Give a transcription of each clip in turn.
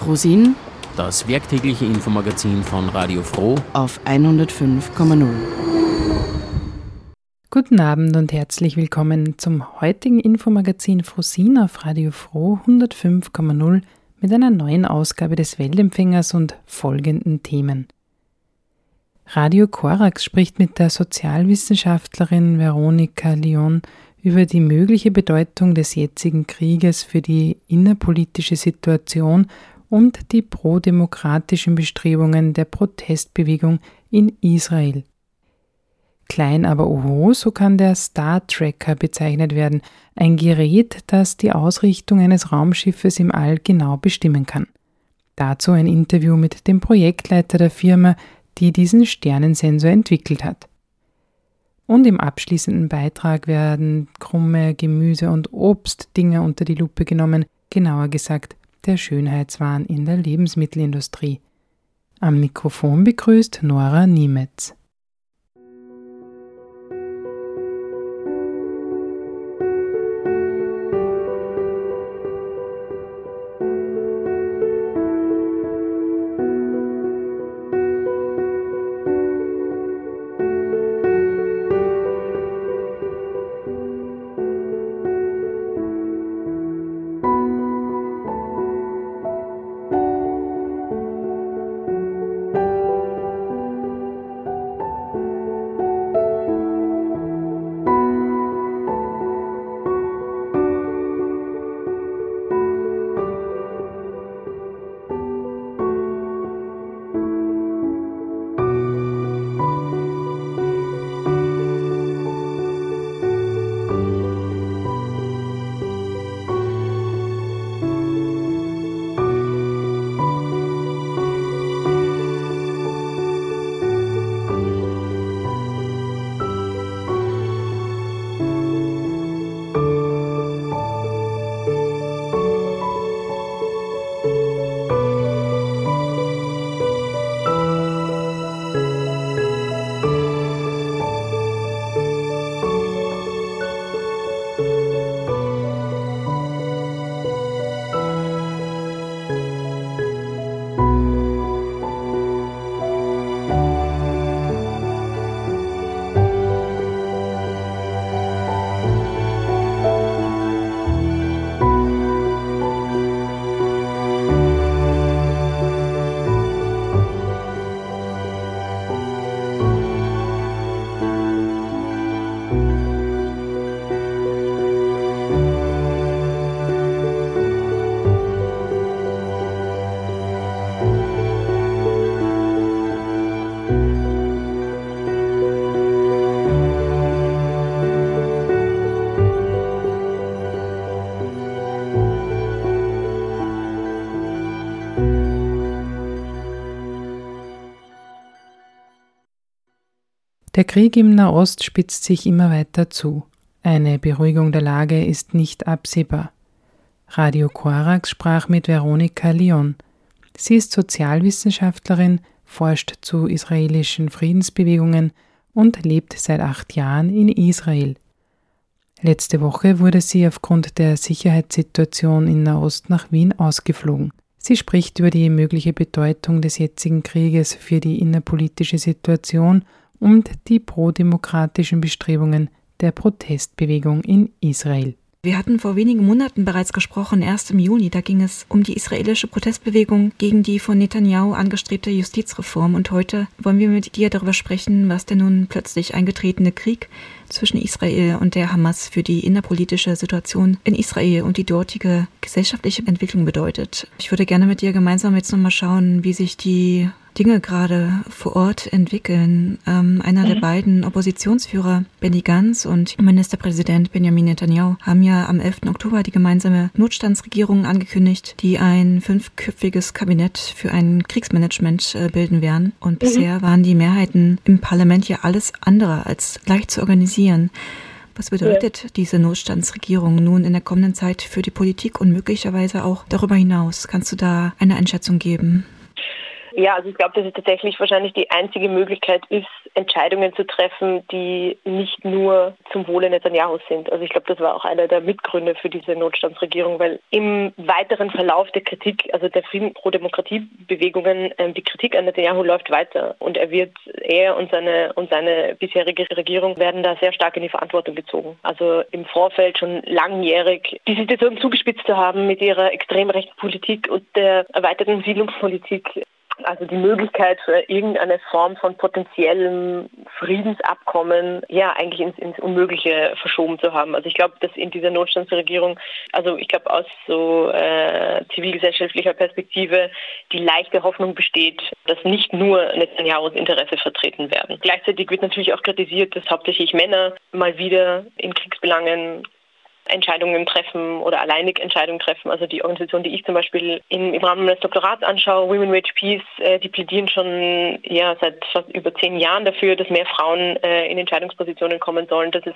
Frosin, das werktägliche Infomagazin von Radio Froh auf 105,0. Guten Abend und herzlich willkommen zum heutigen Infomagazin Frosin auf Radio Froh 105,0 mit einer neuen Ausgabe des Weltempfängers und folgenden Themen. Radio Korax spricht mit der Sozialwissenschaftlerin Veronika Lyon über die mögliche Bedeutung des jetzigen Krieges für die innerpolitische Situation und die prodemokratischen Bestrebungen der Protestbewegung in Israel. Klein aber oho, so kann der Star Tracker bezeichnet werden, ein Gerät, das die Ausrichtung eines Raumschiffes im All genau bestimmen kann. Dazu ein Interview mit dem Projektleiter der Firma, die diesen Sternensensor entwickelt hat. Und im abschließenden Beitrag werden krumme Gemüse- und Obstdinge unter die Lupe genommen, genauer gesagt der Schönheitswahn in der Lebensmittelindustrie. Am Mikrofon begrüßt Nora Niemetz. Der Krieg im Nahost spitzt sich immer weiter zu. Eine Beruhigung der Lage ist nicht absehbar. Radio Korax sprach mit Veronika Lyon. Sie ist Sozialwissenschaftlerin, forscht zu israelischen Friedensbewegungen und lebt seit acht Jahren in Israel. Letzte Woche wurde sie aufgrund der Sicherheitssituation in Nahost nach Wien ausgeflogen. Sie spricht über die mögliche Bedeutung des jetzigen Krieges für die innerpolitische Situation und die prodemokratischen Bestrebungen der Protestbewegung in Israel. Wir hatten vor wenigen Monaten bereits gesprochen, erst im Juni, da ging es um die israelische Protestbewegung gegen die von Netanyahu angestrebte Justizreform. Und heute wollen wir mit dir darüber sprechen, was der nun plötzlich eingetretene Krieg zwischen Israel und der Hamas für die innerpolitische Situation in Israel und die dortige gesellschaftliche Entwicklung bedeutet. Ich würde gerne mit dir gemeinsam jetzt nochmal schauen, wie sich die Dinge gerade vor Ort entwickeln. Ähm, einer mhm. der beiden Oppositionsführer, Benny Gantz und Ministerpräsident Benjamin Netanyahu, haben ja am 11. Oktober die gemeinsame Notstandsregierung angekündigt, die ein fünfköpfiges Kabinett für ein Kriegsmanagement äh, bilden werden. Und mhm. bisher waren die Mehrheiten im Parlament ja alles andere als leicht zu organisieren. Was bedeutet ja. diese Notstandsregierung nun in der kommenden Zeit für die Politik und möglicherweise auch darüber hinaus? Kannst du da eine Einschätzung geben? Ja, also ich glaube, dass es tatsächlich wahrscheinlich die einzige Möglichkeit ist, Entscheidungen zu treffen, die nicht nur zum Wohle Netanyahu sind. Also ich glaube, das war auch einer der Mitgründe für diese Notstandsregierung, weil im weiteren Verlauf der Kritik, also der Frieden pro Demokratie Bewegungen, ähm, die Kritik an Netanyahu läuft weiter und er wird, er und seine und seine bisherige Regierung werden da sehr stark in die Verantwortung gezogen. Also im Vorfeld schon langjährig die Situation zugespitzt zu haben mit ihrer extrem rechten Politik und der erweiterten Siedlungspolitik also die Möglichkeit für irgendeine Form von potenziellem Friedensabkommen ja eigentlich ins, ins Unmögliche verschoben zu haben. Also ich glaube, dass in dieser Notstandsregierung, also ich glaube aus so äh, zivilgesellschaftlicher Perspektive die leichte Hoffnung besteht, dass nicht nur Netanyahus Interesse vertreten werden. Gleichzeitig wird natürlich auch kritisiert, dass hauptsächlich Männer mal wieder in Kriegsbelangen Entscheidungen treffen oder alleinig Entscheidungen treffen. Also die Organisation, die ich zum Beispiel im, im Rahmen meines Doktorats anschaue, Women Wage Peace, äh, die plädieren schon ja, seit fast über zehn Jahren dafür, dass mehr Frauen äh, in Entscheidungspositionen kommen sollen, dass es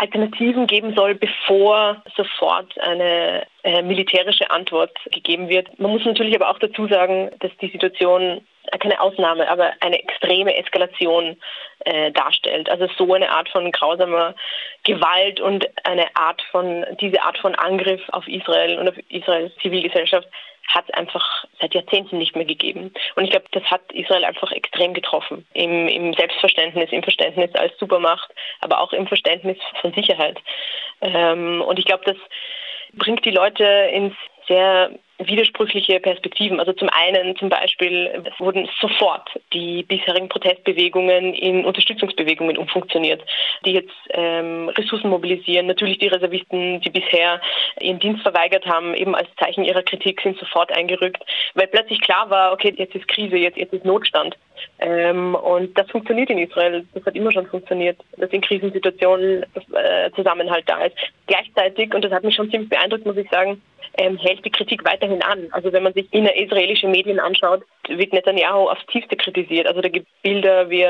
Alternativen geben soll, bevor sofort eine äh, militärische Antwort gegeben wird. Man muss natürlich aber auch dazu sagen, dass die Situation keine Ausnahme, aber eine extreme Eskalation äh, darstellt. Also so eine Art von grausamer Gewalt und eine Art von, diese Art von Angriff auf Israel und auf Israels Zivilgesellschaft hat es einfach seit Jahrzehnten nicht mehr gegeben. Und ich glaube, das hat Israel einfach extrem getroffen. Im, Im Selbstverständnis, im Verständnis als Supermacht, aber auch im Verständnis von Sicherheit. Ähm, und ich glaube, das bringt die Leute ins sehr widersprüchliche Perspektiven. Also zum einen zum Beispiel wurden sofort die bisherigen Protestbewegungen in Unterstützungsbewegungen umfunktioniert, die jetzt ähm, Ressourcen mobilisieren. Natürlich die Reservisten, die bisher ihren Dienst verweigert haben, eben als Zeichen ihrer Kritik sind sofort eingerückt, weil plötzlich klar war, okay, jetzt ist Krise, jetzt, jetzt ist Notstand. Ähm, und das funktioniert in Israel. Das hat immer schon funktioniert, dass in Krisensituationen äh, Zusammenhalt da ist. Gleichzeitig, und das hat mich schon ziemlich beeindruckt, muss ich sagen, ähm, hält die Kritik weiterhin an. Also wenn man sich israelische Medien anschaut, wird Netanyahu aufs Tiefste kritisiert. Also da gibt es Bilder, wie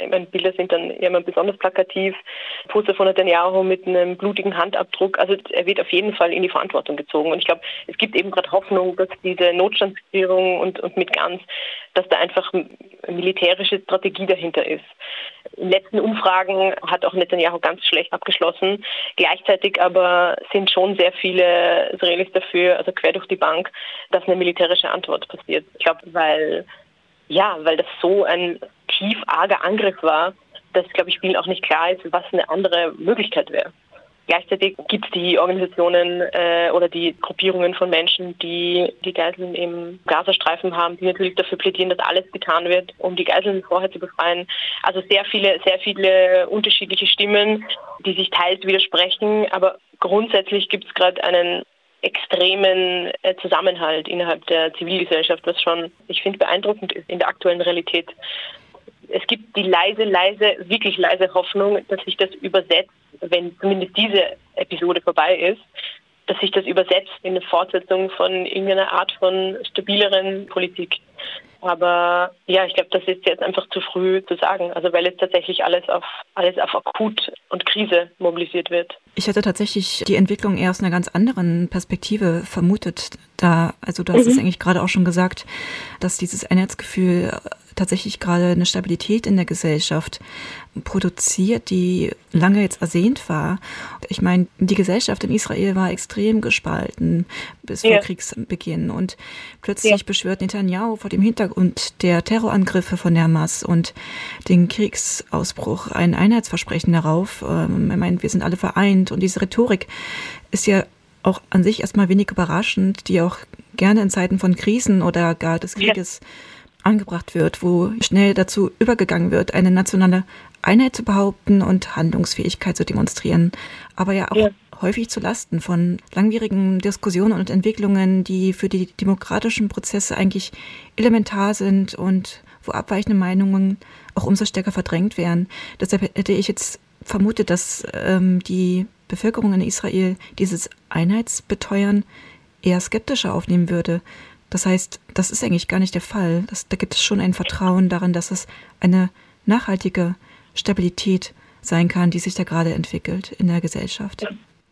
ich meine, Bilder sind dann immer besonders plakativ, Poster von Netanyahu mit einem blutigen Handabdruck. Also er wird auf jeden Fall in die Verantwortung gezogen. Und ich glaube, es gibt eben gerade Hoffnung, dass diese Notstandsregierung und, und mit ganz, dass da einfach militärische Strategie dahinter ist. In letzten Umfragen hat auch Netanyahu ganz schlecht abgeschlossen. Gleichzeitig aber sind schon sehr viele Israelis dafür, also quer durch die Bank, dass eine militärische Antwort passiert. Ich glaube, weil, ja, weil das so ein tief arger Angriff war, dass, glaube ich, vielen auch nicht klar ist, was eine andere Möglichkeit wäre. Gleichzeitig gibt es die Organisationen äh, oder die Gruppierungen von Menschen, die die Geiseln im Gazastreifen haben, die natürlich dafür plädieren, dass alles getan wird, um die Geiseln vorher zu befreien. Also sehr viele, sehr viele unterschiedliche Stimmen, die sich teils widersprechen, aber grundsätzlich gibt es gerade einen extremen äh, Zusammenhalt innerhalb der Zivilgesellschaft, was schon, ich finde, beeindruckend ist in der aktuellen Realität. Es gibt die leise, leise, wirklich leise Hoffnung, dass sich das übersetzt wenn zumindest diese Episode vorbei ist, dass sich das übersetzt in eine Fortsetzung von irgendeiner Art von stabileren Politik. Aber ja, ich glaube, das ist jetzt einfach zu früh zu sagen. Also weil jetzt tatsächlich alles auf alles auf akut und Krise mobilisiert wird. Ich hätte tatsächlich die Entwicklung eher aus einer ganz anderen Perspektive vermutet. Da, also du hast mhm. es eigentlich gerade auch schon gesagt, dass dieses Einheitsgefühl tatsächlich gerade eine Stabilität in der Gesellschaft produziert, die lange jetzt ersehnt war. Ich meine, die Gesellschaft in Israel war extrem gespalten bis ja. vor Kriegsbeginn und plötzlich ja. beschwört Netanyahu vor dem Hintergrund der Terrorangriffe von der Hamas und den Kriegsausbruch ein Einheitsversprechen darauf. Ähm, er meint, wir sind alle vereint und diese Rhetorik ist ja auch an sich erstmal wenig überraschend, die auch gerne in Zeiten von Krisen oder gar des Krieges ja angebracht wird, wo schnell dazu übergegangen wird, eine nationale Einheit zu behaupten und Handlungsfähigkeit zu demonstrieren, aber ja auch ja. häufig zu Lasten von langwierigen Diskussionen und Entwicklungen, die für die demokratischen Prozesse eigentlich elementar sind und wo abweichende Meinungen auch umso stärker verdrängt werden. Deshalb hätte ich jetzt vermutet, dass ähm, die Bevölkerung in Israel dieses Einheitsbeteuern eher skeptischer aufnehmen würde, das heißt, das ist eigentlich gar nicht der Fall. Das, da gibt es schon ein Vertrauen daran, dass es eine nachhaltige Stabilität sein kann, die sich da gerade entwickelt in der Gesellschaft.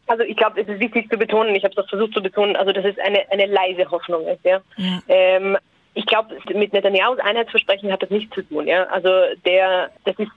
Also ich glaube, es ist wichtig zu betonen, ich habe es versucht zu betonen, also dass es eine, eine leise Hoffnung ist. Ja? ja. Ähm, ich glaube, mit Netanyahus Einheitsversprechen hat das nichts zu tun. Ja? Also der, das ist,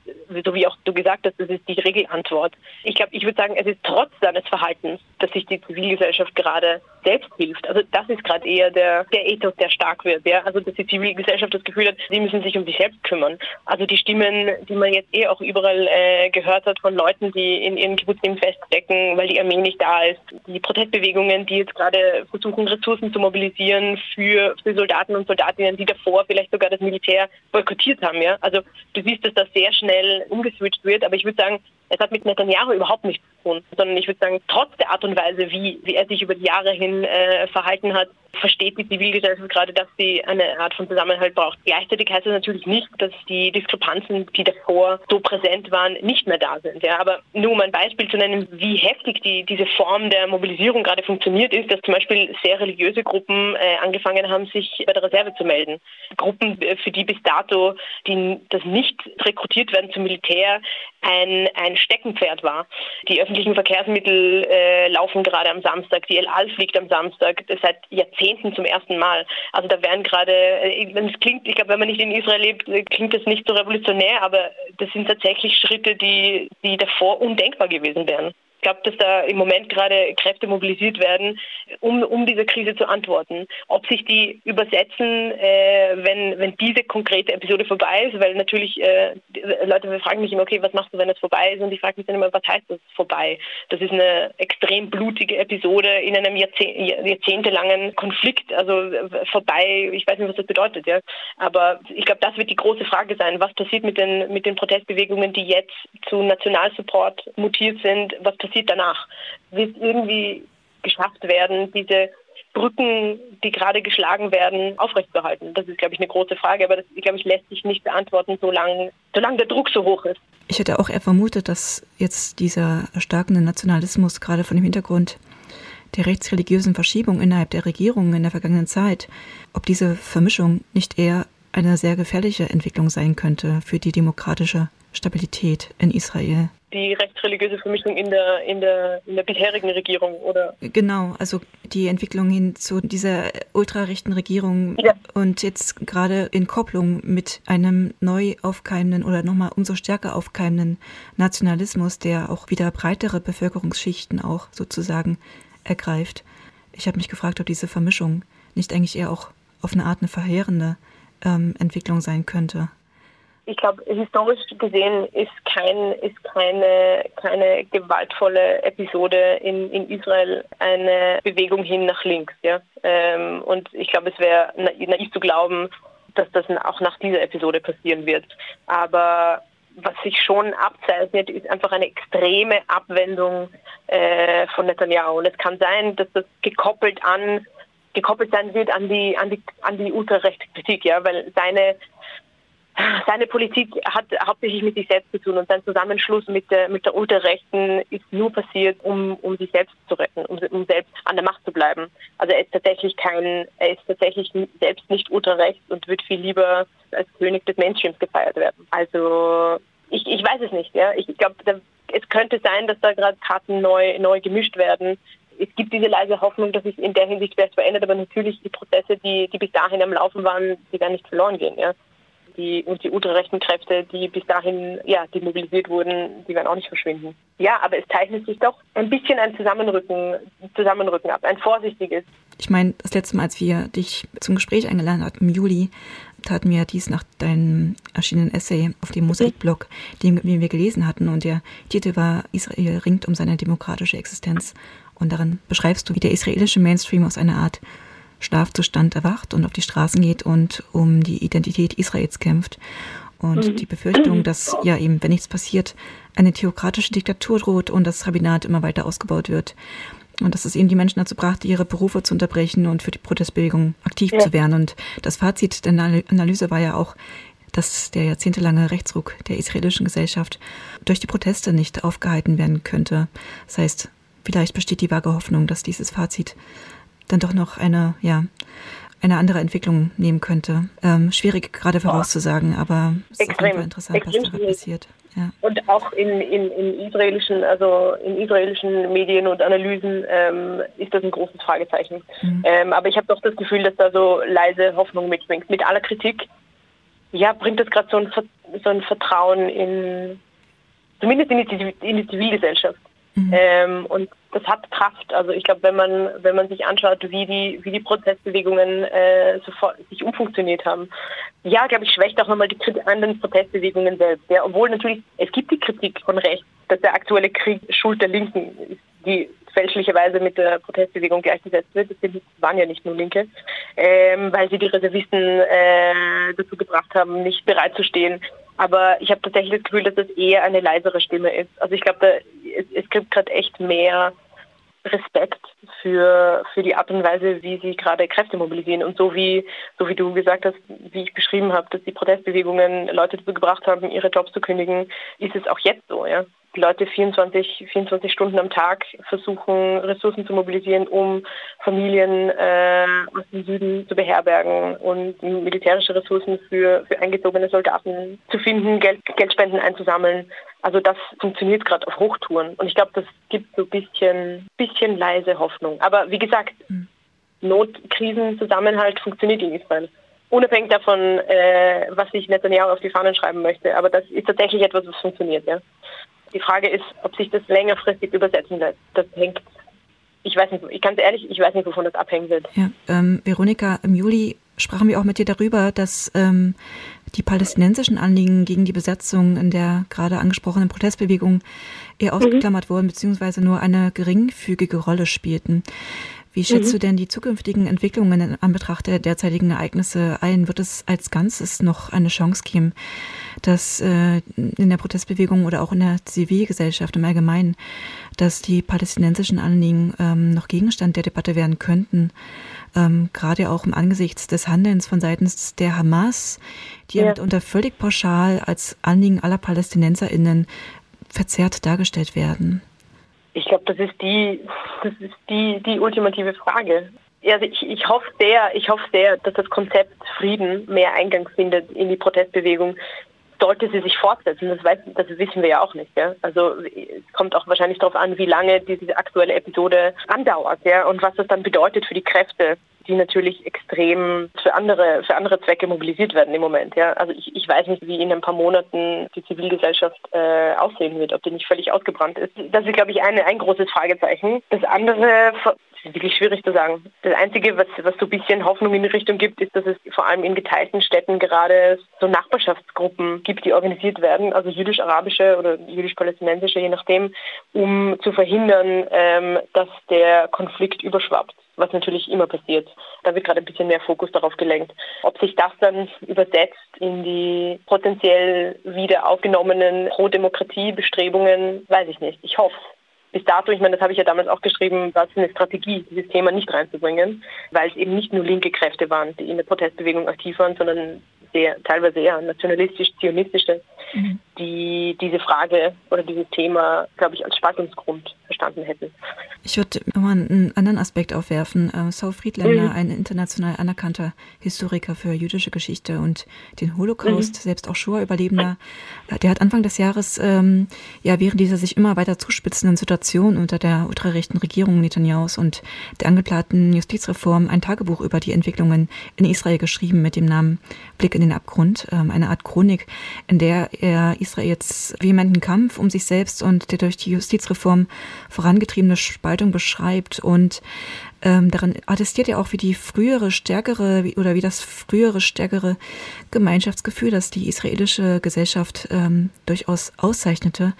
so wie auch du gesagt hast, das ist die Regelantwort. Ich glaube, ich würde sagen, es ist trotz seines Verhaltens, dass sich die Zivilgesellschaft gerade selbst hilft. Also das ist gerade eher der, der Ethos, der stark wird. Ja? Also dass die Zivilgesellschaft das Gefühl hat, sie müssen sich um sich selbst kümmern. Also die Stimmen, die man jetzt eh auch überall äh, gehört hat von Leuten, die in ihren Kibbutzim feststecken, weil die Armee nicht da ist. Die Protestbewegungen, die jetzt gerade versuchen, Ressourcen zu mobilisieren für, für Soldaten und Soldatinnen, die davor vielleicht sogar das Militär boykottiert haben. Ja? Also du siehst, dass das sehr schnell umgeswitcht wird. Aber ich würde sagen, es hat mit Netanyahu überhaupt nichts zu tun, sondern ich würde sagen, trotz der Art und Weise, wie, wie er sich über die Jahre hin äh, verhalten hat, versteht die Zivilgesellschaft gerade, dass sie eine Art von Zusammenhalt braucht. Gleichzeitig heißt das natürlich nicht, dass die Diskrepanzen, die davor so präsent waren, nicht mehr da sind. Ja, aber nur um ein Beispiel zu nennen, wie heftig die, diese Form der Mobilisierung gerade funktioniert, ist, dass zum Beispiel sehr religiöse Gruppen äh, angefangen haben, sich bei der Reserve zu melden. Gruppen, äh, für die bis dato die, das nicht rekrutiert werden zum Militär ein, ein Steckenpferd war. Die öffentlichen Verkehrsmittel äh, laufen gerade am Samstag, die El Al fliegt am Samstag, seit Jahrzehnten zum ersten Mal. Also da werden gerade, äh, es klingt, ich glaube, wenn man nicht in Israel lebt, äh, klingt das nicht so revolutionär, aber das sind tatsächlich Schritte, die, die davor undenkbar gewesen wären. Ich glaube, dass da im Moment gerade Kräfte mobilisiert werden, um, um diese Krise zu antworten. Ob sich die übersetzen, äh, wenn, wenn diese konkrete Episode vorbei ist, weil natürlich äh, Leute fragen mich immer, okay, was machst du, wenn es vorbei ist? Und ich frage mich dann immer, was heißt das vorbei? Das ist eine extrem blutige Episode in einem Jahrzeh jahrzehntelangen Konflikt. Also vorbei, ich weiß nicht, was das bedeutet, ja. Aber ich glaube, das wird die große Frage sein. Was passiert mit den, mit den Protestbewegungen, die jetzt zu Nationalsupport mutiert sind? Was passiert danach? Wird irgendwie geschafft werden, diese Brücken, die gerade geschlagen werden, aufrechtzuerhalten? Das ist, glaube ich, eine große Frage, aber das, glaube ich, lässt sich nicht beantworten, solange, solange der Druck so hoch ist. Ich hätte auch eher vermutet, dass jetzt dieser erstarkende Nationalismus gerade von dem Hintergrund der rechtsreligiösen Verschiebung innerhalb der Regierung in der vergangenen Zeit, ob diese Vermischung nicht eher eine sehr gefährliche Entwicklung sein könnte für die demokratische Stabilität in Israel die rechtsreligiöse Vermischung in der, in, der, in der bisherigen Regierung, oder? Genau, also die Entwicklung hin zu dieser ultrarechten Regierung ja. und jetzt gerade in Kopplung mit einem neu aufkeimenden oder nochmal umso stärker aufkeimenden Nationalismus, der auch wieder breitere Bevölkerungsschichten auch sozusagen ergreift. Ich habe mich gefragt, ob diese Vermischung nicht eigentlich eher auch auf eine Art eine verheerende ähm, Entwicklung sein könnte ich glaube, historisch gesehen ist, kein, ist keine, keine gewaltvolle Episode in, in Israel eine Bewegung hin nach links. Ja? Ähm, und ich glaube, es wäre naiv zu glauben, dass das auch nach dieser Episode passieren wird. Aber was sich schon abzeichnet, ist einfach eine extreme Abwendung äh, von Netanyahu. Und es kann sein, dass das gekoppelt an gekoppelt sein wird an die an die an die ultrarechte Kritik, ja, weil seine seine Politik hat hauptsächlich mit sich selbst zu tun und sein Zusammenschluss mit der, mit der Ultrarechten ist nur passiert, um, um sich selbst zu retten, um, um selbst an der Macht zu bleiben. Also er ist tatsächlich kein, er ist tatsächlich selbst nicht ultrarechts und wird viel lieber als König des Mainstreams gefeiert werden. Also ich, ich weiß es nicht. Ja. Ich glaube, es könnte sein, dass da gerade Karten neu, neu gemischt werden. Es gibt diese leise Hoffnung, dass sich in der Hinsicht was verändert, aber natürlich die Prozesse, die, die bis dahin am Laufen waren, die werden nicht verloren gehen. Ja die, und die ultrarechten Kräfte, die bis dahin ja, demobilisiert wurden, die werden auch nicht verschwinden. Ja, aber es zeichnet sich doch ein bisschen ein Zusammenrücken, Zusammenrücken ab, ein vorsichtiges. Ich meine, das letzte Mal, als wir dich zum Gespräch eingeladen hatten, im Juli, taten wir dies nach deinem erschienenen Essay auf dem Mosaikblog, den, den wir gelesen hatten. Und der Titel war Israel ringt um seine demokratische Existenz. Und darin beschreibst du, wie der israelische Mainstream aus einer Art Schlafzustand erwacht und auf die Straßen geht und um die Identität Israels kämpft. Und mhm. die Befürchtung, dass ja eben, wenn nichts passiert, eine theokratische Diktatur droht und das Rabbinat immer weiter ausgebaut wird. Und dass es eben die Menschen dazu brachte, ihre Berufe zu unterbrechen und für die Protestbewegung aktiv ja. zu werden. Und das Fazit der Analyse war ja auch, dass der jahrzehntelange Rechtsruck der israelischen Gesellschaft durch die Proteste nicht aufgehalten werden könnte. Das heißt, vielleicht besteht die vage Hoffnung, dass dieses Fazit dann doch noch eine, ja, eine andere Entwicklung nehmen könnte. Ähm, schwierig gerade vorauszusagen, aber es ist auf Fall interessant, was da passiert. Ja. Und auch in, in, in, israelischen, also in israelischen Medien und Analysen ähm, ist das ein großes Fragezeichen. Mhm. Ähm, aber ich habe doch das Gefühl, dass da so leise Hoffnung mitschwingt. Mit aller Kritik, ja, bringt das gerade so ein, so ein Vertrauen in, zumindest in die, in die Zivilgesellschaft. Mhm. Ähm, und das hat Kraft. Also ich glaube, wenn man wenn man sich anschaut, wie die wie die Protestbewegungen äh, sofort sich umfunktioniert haben, ja, glaube ich, schwächt auch nochmal die Kritik an den Protestbewegungen selbst. Ja, obwohl natürlich es gibt die Kritik von rechts, dass der aktuelle Krieg Schuld der Linken ist, die fälschlicherweise mit der Protestbewegung gleichgesetzt wird. Das waren ja nicht nur Linke, ähm, weil sie die Reservisten äh, dazu gebracht haben, nicht bereit zu stehen. Aber ich habe tatsächlich das Gefühl, dass das eher eine leisere Stimme ist. Also ich glaube, es, es gibt gerade echt mehr Respekt für, für die Art und Weise, wie sie gerade Kräfte mobilisieren. Und so wie, so wie du gesagt hast, wie ich beschrieben habe, dass die Protestbewegungen Leute dazu gebracht haben, ihre Jobs zu kündigen, ist es auch jetzt so. Ja? Die Leute 24, 24 Stunden am Tag versuchen, Ressourcen zu mobilisieren, um Familien äh, aus dem Süden zu beherbergen und militärische Ressourcen für, für eingezogene Soldaten zu finden, Geld, Geldspenden einzusammeln. Also das funktioniert gerade auf Hochtouren. Und ich glaube, das gibt so ein bisschen, bisschen leise Hoffnung. Aber wie gesagt, mhm. Notkrisenzusammenhalt funktioniert in Israel unabhängig davon, äh, was sich Netanyahu auf die Fahnen schreiben möchte. Aber das ist tatsächlich etwas, was funktioniert, ja. Die Frage ist, ob sich das längerfristig übersetzen lässt. Das hängt, ich weiß nicht, ich ganz ehrlich, ich weiß nicht, wovon das abhängen wird. Ja, ähm, Veronika, im Juli sprachen wir auch mit dir darüber, dass ähm, die palästinensischen Anliegen gegen die Besetzung in der gerade angesprochenen Protestbewegung eher mhm. ausgeklammert mhm. wurden, beziehungsweise nur eine geringfügige Rolle spielten. Wie schätzt mhm. du denn die zukünftigen Entwicklungen in Anbetracht der derzeitigen Ereignisse ein? Wird es als Ganzes noch eine Chance geben, dass äh, in der Protestbewegung oder auch in der Zivilgesellschaft im Allgemeinen, dass die palästinensischen Anliegen ähm, noch Gegenstand der Debatte werden könnten? Ähm, gerade auch im Angesichts des Handelns von seitens der Hamas, die ja. mitunter völlig pauschal als Anliegen aller PalästinenserInnen verzerrt dargestellt werden. Ich glaube, das ist die, das ist die, die ultimative Frage. Also ich, ich hoffe sehr, ich hoffe sehr, dass das Konzept Frieden mehr Eingang findet in die Protestbewegung. Sollte sie sich fortsetzen, das, weiß, das wissen wir ja auch nicht. Ja? Also es kommt auch wahrscheinlich darauf an, wie lange diese aktuelle Episode andauert ja? und was das dann bedeutet für die Kräfte, die natürlich extrem für andere, für andere Zwecke mobilisiert werden im Moment. Ja. Also ich, ich weiß nicht, wie in ein paar Monaten die Zivilgesellschaft äh, aussehen wird, ob die nicht völlig ausgebrannt ist. Das ist, glaube ich, eine, ein großes Fragezeichen. Das andere ist wirklich schwierig zu sagen. Das Einzige, was, was so ein bisschen Hoffnung in die Richtung gibt, ist, dass es vor allem in geteilten Städten gerade so Nachbarschaftsgruppen gibt, die organisiert werden, also jüdisch-arabische oder jüdisch-palästinensische, je nachdem, um zu verhindern, ähm, dass der Konflikt überschwappt was natürlich immer passiert. Da wird gerade ein bisschen mehr Fokus darauf gelenkt. Ob sich das dann übersetzt in die potenziell wieder aufgenommenen Pro-Demokratie-Bestrebungen, weiß ich nicht. Ich hoffe bis dato, ich meine, das habe ich ja damals auch geschrieben, war es eine Strategie, dieses Thema nicht reinzubringen, weil es eben nicht nur linke Kräfte waren, die in der Protestbewegung aktiv waren, sondern sehr, teilweise eher nationalistisch-zionistische, mhm. Die diese Frage oder dieses Thema, glaube ich, als Spaltungsgrund verstanden hätten. Ich würde nochmal einen anderen Aspekt aufwerfen. Äh, Saul Friedländer, mhm. ein international anerkannter Historiker für jüdische Geschichte und den Holocaust, mhm. selbst auch Shoah-Überlebender, äh, der hat Anfang des Jahres, ähm, ja, während dieser sich immer weiter zuspitzenden Situation unter der ultrarechten Regierung Netanyahus und der angeplanten Justizreform ein Tagebuch über die Entwicklungen in Israel geschrieben mit dem Namen Blick in den Abgrund, ähm, eine Art Chronik, in der er Israels vehementen Kampf um sich selbst und der durch die Justizreform vorangetriebene Spaltung beschreibt. Und ähm, daran attestiert er auch, wie die frühere stärkere oder wie das frühere stärkere Gemeinschaftsgefühl, das die israelische Gesellschaft ähm, durchaus auszeichnete,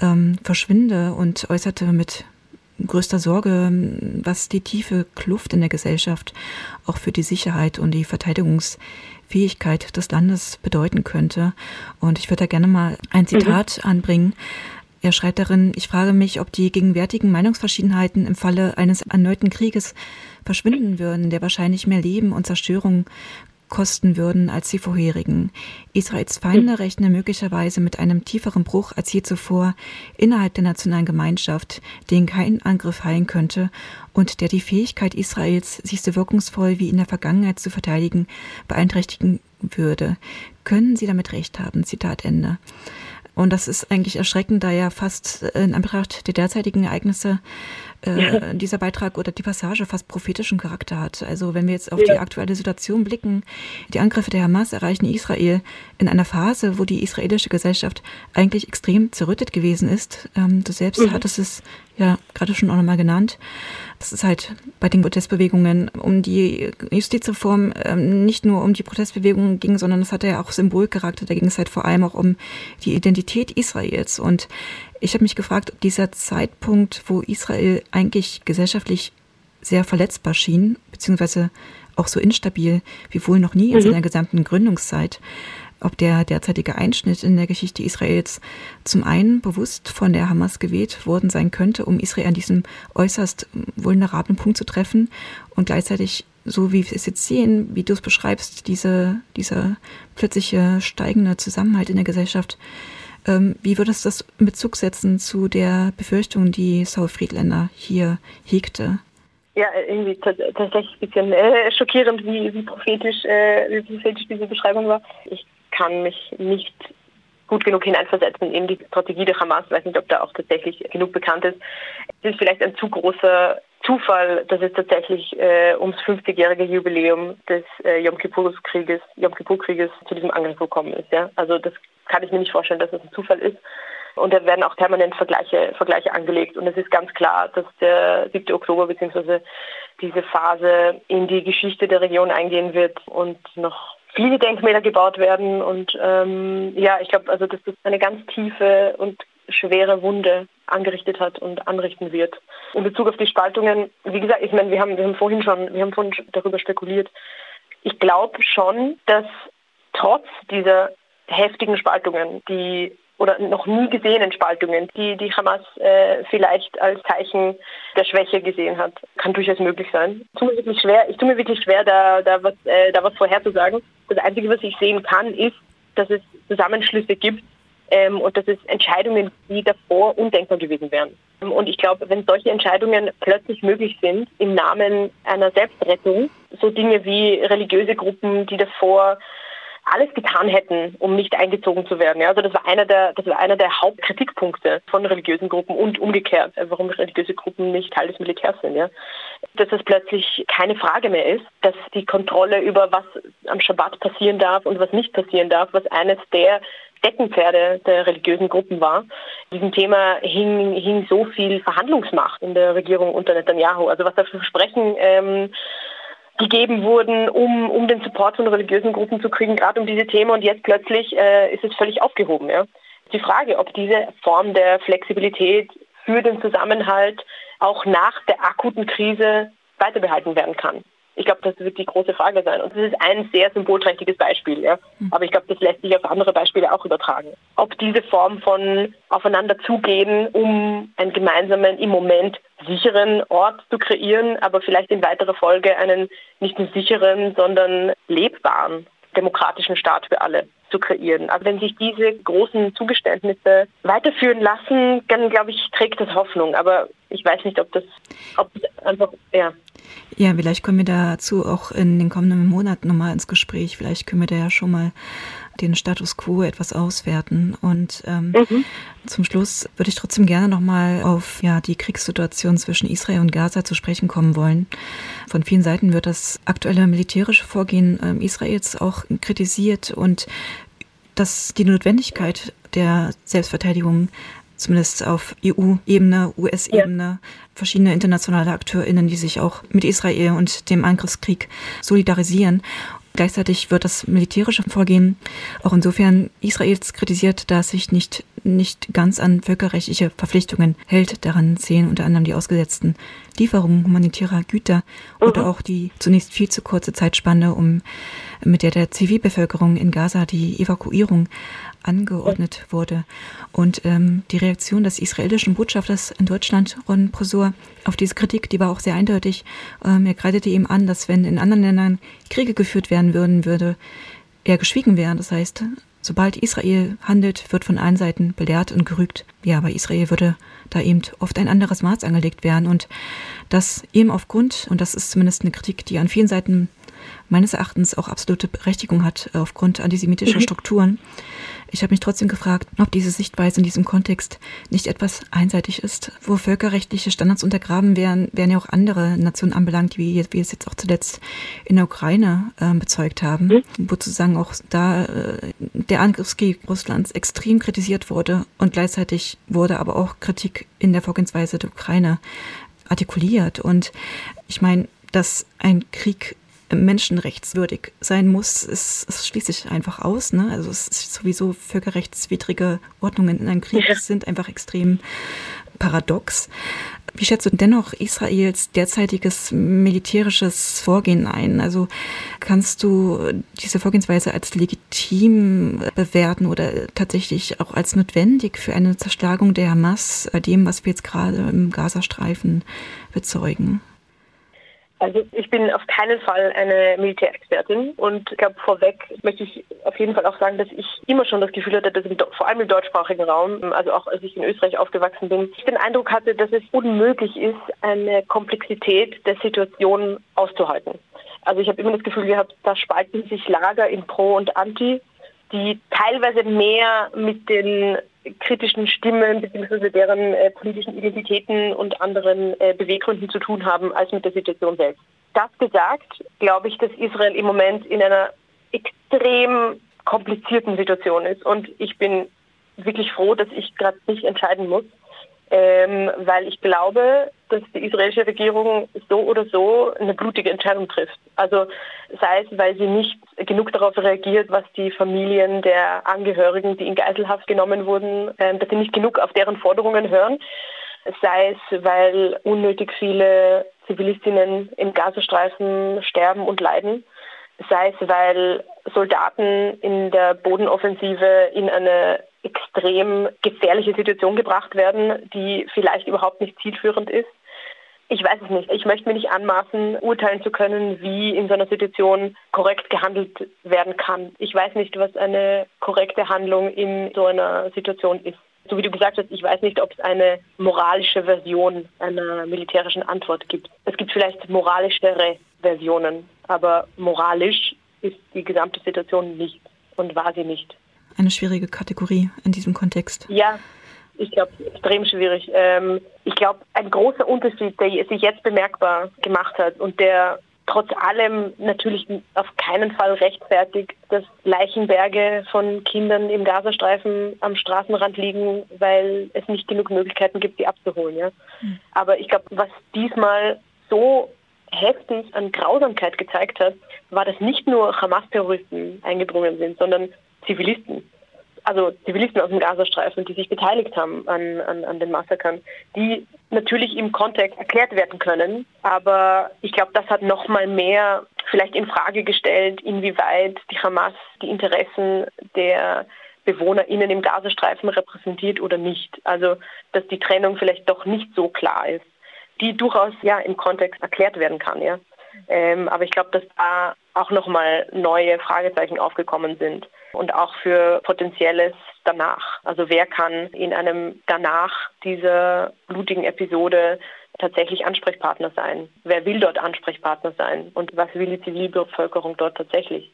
ähm, verschwinde und äußerte mit größter Sorge, was die tiefe Kluft in der Gesellschaft auch für die Sicherheit und die Verteidigungsfähigkeit des Landes bedeuten könnte. Und ich würde da gerne mal ein Zitat mhm. anbringen er schreibt darin, ich frage mich, ob die gegenwärtigen Meinungsverschiedenheiten im Falle eines erneuten Krieges verschwinden würden, der wahrscheinlich mehr Leben und Zerstörung kosten würden als die vorherigen. Israels Feinde rechnen möglicherweise mit einem tieferen Bruch als je zuvor innerhalb der nationalen Gemeinschaft, den kein Angriff heilen könnte und der die Fähigkeit Israels, sich so wirkungsvoll wie in der Vergangenheit zu verteidigen, beeinträchtigen würde. Können Sie damit recht haben? Zitat Ende. Und das ist eigentlich erschreckend, da ja fast in Anbetracht der derzeitigen Ereignisse äh, dieser Beitrag oder die Passage fast prophetischen Charakter hat. Also wenn wir jetzt auf ja. die aktuelle Situation blicken, die Angriffe der Hamas erreichen Israel in einer Phase, wo die israelische Gesellschaft eigentlich extrem zerrüttet gewesen ist. Ähm, du selbst mhm. hattest es ja gerade schon auch nochmal genannt. Das ist halt bei den Protestbewegungen um die Justizreform ähm, nicht nur um die Protestbewegungen ging, sondern es hatte ja auch Symbolcharakter. Da ging es halt vor allem auch um die Identität Israels. Und ich habe mich gefragt, ob dieser Zeitpunkt, wo Israel eigentlich gesellschaftlich sehr verletzbar schien, beziehungsweise auch so instabil wie wohl noch nie in mhm. seiner gesamten Gründungszeit, ob der derzeitige Einschnitt in der Geschichte Israels zum einen bewusst von der Hamas gewählt worden sein könnte, um Israel an diesem äußerst vulnerablen Punkt zu treffen und gleichzeitig, so wie wir es jetzt sehen, wie du es beschreibst, diese, dieser plötzliche steigende Zusammenhalt in der Gesellschaft ähm, wie würdest du das in Bezug setzen zu der Befürchtung, die Saul Friedländer hier hegte? Ja, irgendwie tatsächlich ein bisschen äh, schockierend, wie, wie, prophetisch, äh, wie prophetisch diese Beschreibung war. Ich kann mich nicht gut genug hineinversetzen in die Strategie der Hamas. Ich weiß nicht, ob da auch tatsächlich genug bekannt ist. Es ist vielleicht ein zu großer Zufall, dass es tatsächlich äh, ums 50-jährige Jubiläum des äh, Yom Kippur-Krieges Yom Kippur zu diesem Angriff gekommen ist. Ja? Also das kann ich mir nicht vorstellen, dass das ein Zufall ist. Und da werden auch permanent Vergleiche, Vergleiche angelegt. Und es ist ganz klar, dass der 7. Oktober bzw. diese Phase in die Geschichte der Region eingehen wird und noch viele Denkmäler gebaut werden. Und ähm, ja, ich glaube, also dass das eine ganz tiefe und schwere Wunde angerichtet hat und anrichten wird. In Bezug auf die Spaltungen, wie gesagt, ich meine, wir haben, wir haben vorhin schon, wir haben vorhin darüber spekuliert. Ich glaube schon, dass trotz dieser heftigen Spaltungen, die oder noch nie gesehenen Spaltungen, die die Hamas äh, vielleicht als Zeichen der Schwäche gesehen hat, kann durchaus möglich sein. Ich tue mir wirklich schwer, ich tue mir wirklich schwer, da, da, was, äh, da was vorherzusagen. Das Einzige, was ich sehen kann, ist, dass es Zusammenschlüsse gibt ähm, und dass es Entscheidungen, die davor undenkbar gewesen wären. Und ich glaube, wenn solche Entscheidungen plötzlich möglich sind im Namen einer Selbstrettung, so Dinge wie religiöse Gruppen, die davor alles getan hätten, um nicht eingezogen zu werden. Ja, also das war einer der, das war einer der Hauptkritikpunkte von religiösen Gruppen und umgekehrt, warum religiöse Gruppen nicht Teil des Militärs sind. Ja, dass es plötzlich keine Frage mehr ist, dass die Kontrolle über was am Schabbat passieren darf und was nicht passieren darf, was eines der Deckenpferde der religiösen Gruppen war. Diesem Thema hing, hing so viel Verhandlungsmacht in der Regierung unter Netanyahu. Also was da für Versprechen ähm, gegeben wurden, um, um den Support von religiösen Gruppen zu kriegen, gerade um diese Themen. Und jetzt plötzlich äh, ist es völlig aufgehoben. Ja? Die Frage, ob diese Form der Flexibilität für den Zusammenhalt auch nach der akuten Krise weiterbehalten werden kann. Ich glaube, das wird die große Frage sein. Und das ist ein sehr symbolträchtiges Beispiel. Ja? Hm. Aber ich glaube, das lässt sich auf andere Beispiele auch übertragen. Ob diese Form von aufeinander zugehen, um einen gemeinsamen, im Moment sicheren Ort zu kreieren, aber vielleicht in weiterer Folge einen nicht nur sicheren, sondern lebbaren demokratischen Staat für alle zu kreieren. Also wenn sich diese großen Zugeständnisse weiterführen lassen, dann glaube ich, trägt das Hoffnung. Aber ich weiß nicht, ob das, ob das einfach, ja. Ja, vielleicht kommen wir dazu auch in den kommenden Monaten nochmal ins Gespräch. Vielleicht können wir da ja schon mal den Status quo etwas auswerten. Und ähm, mhm. zum Schluss würde ich trotzdem gerne nochmal auf ja, die Kriegssituation zwischen Israel und Gaza zu sprechen kommen wollen. Von vielen Seiten wird das aktuelle militärische Vorgehen ähm, Israels auch kritisiert und dass die Notwendigkeit der Selbstverteidigung zumindest auf EU-Ebene, US-Ebene, ja. verschiedene internationale AkteurInnen, die sich auch mit Israel und dem Angriffskrieg solidarisieren. Gleichzeitig wird das militärische Vorgehen auch insofern Israels kritisiert, da es sich nicht, nicht ganz an völkerrechtliche Verpflichtungen hält. Daran zählen unter anderem die ausgesetzten Lieferungen humanitärer Güter mhm. oder auch die zunächst viel zu kurze Zeitspanne, um mit der der Zivilbevölkerung in Gaza die Evakuierung angeordnet wurde. Und ähm, die Reaktion des israelischen Botschafters in Deutschland, Ron Prosor, auf diese Kritik, die war auch sehr eindeutig. Ähm, er kreidete ihm an, dass wenn in anderen Ländern Kriege geführt werden würden, würde er geschwiegen werden. Das heißt, sobald Israel handelt, wird von allen Seiten belehrt und gerügt. Ja, bei Israel würde da eben oft ein anderes Maß angelegt werden. Und das eben aufgrund, und das ist zumindest eine Kritik, die an vielen Seiten meines Erachtens auch absolute Berechtigung hat äh, aufgrund antisemitischer mhm. Strukturen. Ich habe mich trotzdem gefragt, ob diese Sichtweise in diesem Kontext nicht etwas einseitig ist, wo völkerrechtliche Standards untergraben werden, werden ja auch andere Nationen anbelangt, wie wir es jetzt auch zuletzt in der Ukraine äh, bezeugt haben, mhm. wo sozusagen auch da äh, der Angriffskrieg Russlands extrem kritisiert wurde und gleichzeitig wurde aber auch Kritik in der Vorgehensweise der Ukraine artikuliert. Und ich meine, dass ein Krieg menschenrechtswürdig sein muss, es, es schließt sich einfach aus. Ne? Also es ist sowieso völkerrechtswidrige Ordnungen in einem Krieg sind einfach extrem paradox. Wie schätzt du dennoch Israels derzeitiges militärisches Vorgehen ein? Also kannst du diese Vorgehensweise als legitim bewerten oder tatsächlich auch als notwendig für eine Zerschlagung der Hamas, dem, was wir jetzt gerade im Gazastreifen bezeugen? Also ich bin auf keinen Fall eine Militärexpertin und ich glaube vorweg möchte ich auf jeden Fall auch sagen, dass ich immer schon das Gefühl hatte, dass im, vor allem im deutschsprachigen Raum, also auch als ich in Österreich aufgewachsen bin, ich den Eindruck hatte, dass es unmöglich ist, eine Komplexität der Situation auszuhalten. Also ich habe immer das Gefühl gehabt, da spalten sich Lager in Pro und Anti, die teilweise mehr mit den kritischen Stimmen bzw. deren äh, politischen Identitäten und anderen äh, Beweggründen zu tun haben als mit der Situation selbst. Das gesagt, glaube ich, dass Israel im Moment in einer extrem komplizierten Situation ist und ich bin wirklich froh, dass ich gerade nicht entscheiden muss, ähm, weil ich glaube, dass die israelische Regierung so oder so eine blutige Entscheidung trifft. Also sei es, weil sie nicht genug darauf reagiert, was die Familien der Angehörigen, die in Geiselhaft genommen wurden, äh, dass sie nicht genug auf deren Forderungen hören, sei es, weil unnötig viele Zivilistinnen im Gazastreifen sterben und leiden, sei es, weil Soldaten in der Bodenoffensive in eine extrem gefährliche Situation gebracht werden, die vielleicht überhaupt nicht zielführend ist. Ich weiß es nicht. Ich möchte mir nicht anmaßen, urteilen zu können, wie in so einer Situation korrekt gehandelt werden kann. Ich weiß nicht, was eine korrekte Handlung in so einer Situation ist. So wie du gesagt hast, ich weiß nicht, ob es eine moralische Version einer militärischen Antwort gibt. Es gibt vielleicht moralischere Versionen, aber moralisch ist die gesamte Situation nicht und war sie nicht eine schwierige Kategorie in diesem Kontext. Ja, ich glaube, extrem schwierig. Ähm, ich glaube, ein großer Unterschied, der sich jetzt bemerkbar gemacht hat und der trotz allem natürlich auf keinen Fall rechtfertigt, dass Leichenberge von Kindern im Gazastreifen am Straßenrand liegen, weil es nicht genug Möglichkeiten gibt, die abzuholen. Ja? Mhm. Aber ich glaube, was diesmal so heftig an Grausamkeit gezeigt hat, war, dass nicht nur Hamas-Terroristen eingedrungen sind, sondern Zivilisten, also Zivilisten aus dem Gazastreifen, die sich beteiligt haben an, an, an den Massakern, die natürlich im Kontext erklärt werden können. Aber ich glaube, das hat noch mal mehr vielleicht in Frage gestellt, inwieweit die Hamas die Interessen der BewohnerInnen im Gazastreifen repräsentiert oder nicht. Also, dass die Trennung vielleicht doch nicht so klar ist, die durchaus ja im Kontext erklärt werden kann, ja. Ähm, aber ich glaube, dass da auch nochmal neue Fragezeichen aufgekommen sind und auch für potenzielles danach. Also wer kann in einem danach dieser blutigen Episode tatsächlich Ansprechpartner sein? Wer will dort Ansprechpartner sein? Und was will die Zivilbevölkerung dort tatsächlich?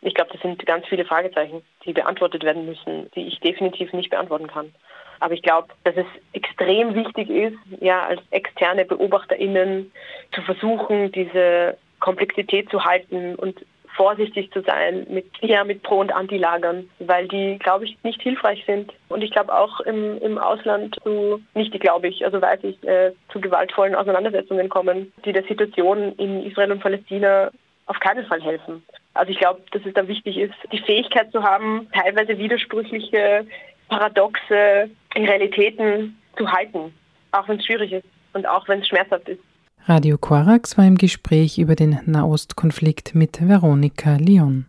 Ich glaube, das sind ganz viele Fragezeichen, die beantwortet werden müssen, die ich definitiv nicht beantworten kann. Aber ich glaube, dass es extrem wichtig ist, ja, als externe BeobachterInnen zu versuchen, diese Komplexität zu halten und vorsichtig zu sein mit, ja, mit Pro- und Anti-Lagern, weil die, glaube ich, nicht hilfreich sind. Und ich glaube auch im, im Ausland zu, nicht glaube ich, also weiß ich, äh, zu gewaltvollen Auseinandersetzungen kommen, die der Situation in Israel und Palästina auf keinen Fall helfen. Also ich glaube, dass es da wichtig ist, die Fähigkeit zu haben, teilweise widersprüchliche, paradoxe Realitäten zu halten, auch wenn es schwierig ist und auch wenn es schmerzhaft ist. Radio Korax war im Gespräch über den Nahostkonflikt mit Veronika Lyon.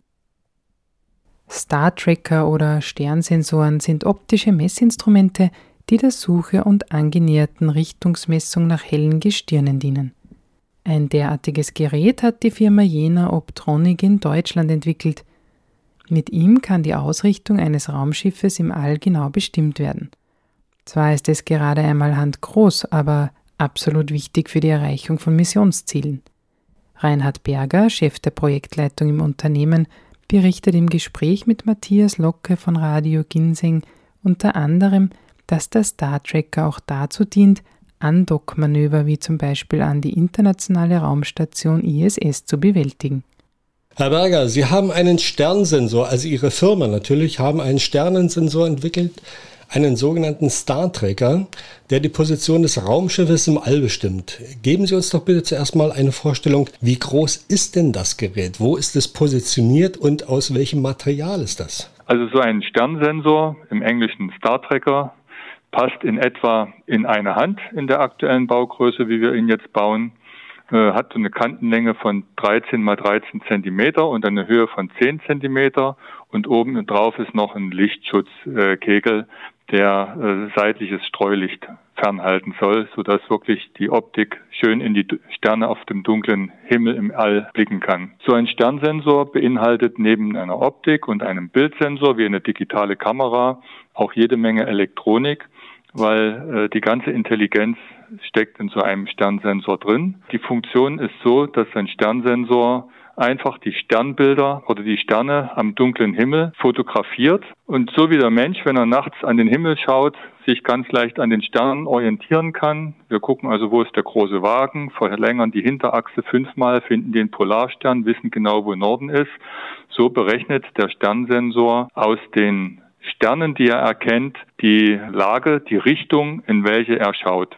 Star-Tracker oder Sternsensoren sind optische Messinstrumente, die der Suche und angenäherten Richtungsmessung nach hellen Gestirnen dienen. Ein derartiges Gerät hat die Firma Jena Optronic in Deutschland entwickelt. Mit ihm kann die Ausrichtung eines Raumschiffes im All genau bestimmt werden. Zwar ist es gerade einmal handgroß, aber absolut wichtig für die Erreichung von Missionszielen. Reinhard Berger, Chef der Projektleitung im Unternehmen, berichtet im Gespräch mit Matthias Locke von Radio Ginseng unter anderem, dass der Star Tracker auch dazu dient, Andockmanöver wie zum Beispiel an die internationale Raumstation ISS zu bewältigen. Herr Berger, Sie haben einen Sternsensor, also Ihre Firma natürlich, haben einen Sternensensor entwickelt, einen sogenannten Star Tracker, der die Position des Raumschiffes im All bestimmt. Geben Sie uns doch bitte zuerst mal eine Vorstellung, wie groß ist denn das Gerät? Wo ist es positioniert und aus welchem Material ist das? Also so ein Sternsensor, im Englischen Star Tracker, passt in etwa in eine Hand in der aktuellen Baugröße, wie wir ihn jetzt bauen. Äh, hat eine Kantenlänge von 13 mal 13 Zentimeter und eine Höhe von 10 Zentimeter und oben drauf ist noch ein Lichtschutzkegel, der äh, seitliches Streulicht fernhalten soll, sodass wirklich die Optik schön in die Sterne auf dem dunklen Himmel im All blicken kann. So ein Sternsensor beinhaltet neben einer Optik und einem Bildsensor wie eine digitale Kamera auch jede Menge Elektronik, weil äh, die ganze Intelligenz steckt in so einem Sternsensor drin. Die Funktion ist so, dass ein Sternsensor einfach die Sternbilder oder die Sterne am dunklen Himmel fotografiert. Und so wie der Mensch, wenn er nachts an den Himmel schaut, sich ganz leicht an den Sternen orientieren kann. Wir gucken also, wo ist der große Wagen, verlängern die Hinterachse fünfmal, finden den Polarstern, wissen genau, wo Norden ist. So berechnet der Sternsensor aus den Sternen, die er erkennt, die Lage, die Richtung, in welche er schaut.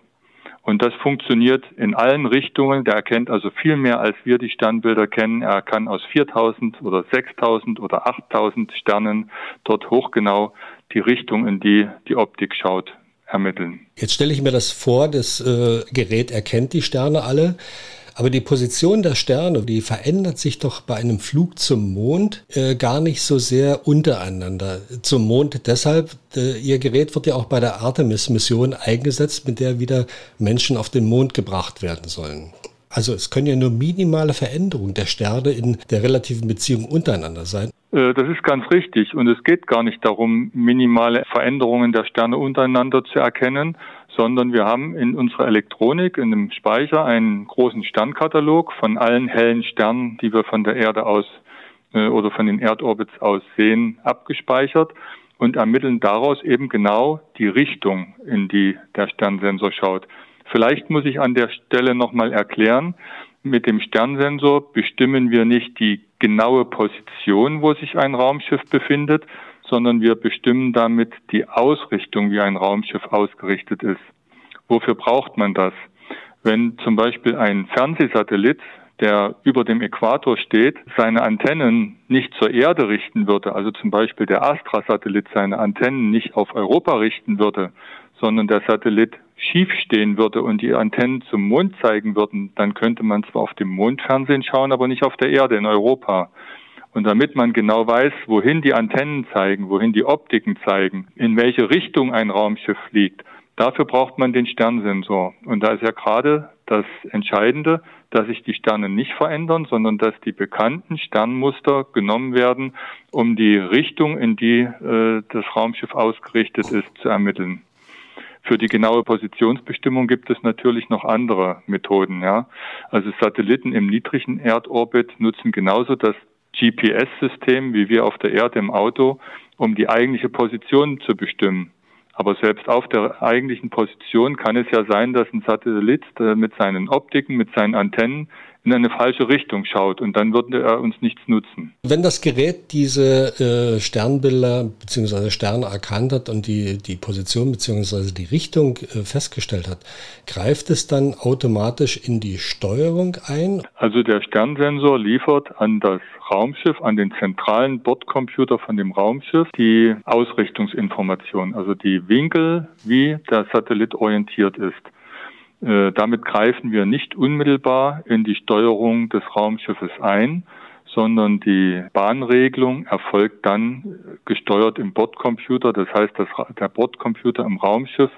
Und das funktioniert in allen Richtungen. Der erkennt also viel mehr, als wir die Sternbilder kennen. Er kann aus 4000 oder 6000 oder 8000 Sternen dort hochgenau die Richtung, in die die Optik schaut, ermitteln. Jetzt stelle ich mir das vor, das äh, Gerät erkennt die Sterne alle. Aber die Position der Sterne, die verändert sich doch bei einem Flug zum Mond äh, gar nicht so sehr untereinander. Zum Mond deshalb, äh, Ihr Gerät wird ja auch bei der Artemis-Mission eingesetzt, mit der wieder Menschen auf den Mond gebracht werden sollen. Also es können ja nur minimale Veränderungen der Sterne in der relativen Beziehung untereinander sein. Äh, das ist ganz richtig. Und es geht gar nicht darum, minimale Veränderungen der Sterne untereinander zu erkennen, sondern wir haben in unserer Elektronik, in dem Speicher, einen großen Sternkatalog von allen hellen Sternen, die wir von der Erde aus äh, oder von den Erdorbits aus sehen, abgespeichert und ermitteln daraus eben genau die Richtung, in die der Sternsensor schaut. Vielleicht muss ich an der Stelle nochmal erklären, mit dem Sternsensor bestimmen wir nicht die genaue Position, wo sich ein Raumschiff befindet, sondern wir bestimmen damit die Ausrichtung, wie ein Raumschiff ausgerichtet ist. Wofür braucht man das? Wenn zum Beispiel ein Fernsehsatellit, der über dem Äquator steht, seine Antennen nicht zur Erde richten würde, also zum Beispiel der Astra-Satellit seine Antennen nicht auf Europa richten würde, sondern der Satellit schief stehen würde und die Antennen zum Mond zeigen würden, dann könnte man zwar auf dem Mond Fernsehen schauen, aber nicht auf der Erde in Europa. Und damit man genau weiß, wohin die Antennen zeigen, wohin die Optiken zeigen, in welche Richtung ein Raumschiff fliegt, dafür braucht man den Sternsensor. Und da ist ja gerade das Entscheidende, dass sich die Sterne nicht verändern, sondern dass die bekannten Sternmuster genommen werden, um die Richtung, in die äh, das Raumschiff ausgerichtet ist, zu ermitteln. Für die genaue Positionsbestimmung gibt es natürlich noch andere Methoden. Ja. Also Satelliten im niedrigen Erdorbit nutzen genauso das GPS-System wie wir auf der Erde im Auto, um die eigentliche Position zu bestimmen. Aber selbst auf der eigentlichen Position kann es ja sein, dass ein Satellit äh, mit seinen Optiken, mit seinen Antennen in eine falsche Richtung schaut und dann würde er uns nichts nutzen. Wenn das Gerät diese äh, Sternbilder bzw. Sterne erkannt hat und die, die Position bzw. die Richtung äh, festgestellt hat, greift es dann automatisch in die Steuerung ein? Also der Sternsensor liefert an das Raumschiff, an den zentralen Bordcomputer von dem Raumschiff die Ausrichtungsinformation, also die Winkel, wie der Satellit orientiert ist. Äh, damit greifen wir nicht unmittelbar in die Steuerung des Raumschiffes ein, sondern die Bahnregelung erfolgt dann gesteuert im Bordcomputer. Das heißt, dass der Bordcomputer im Raumschiff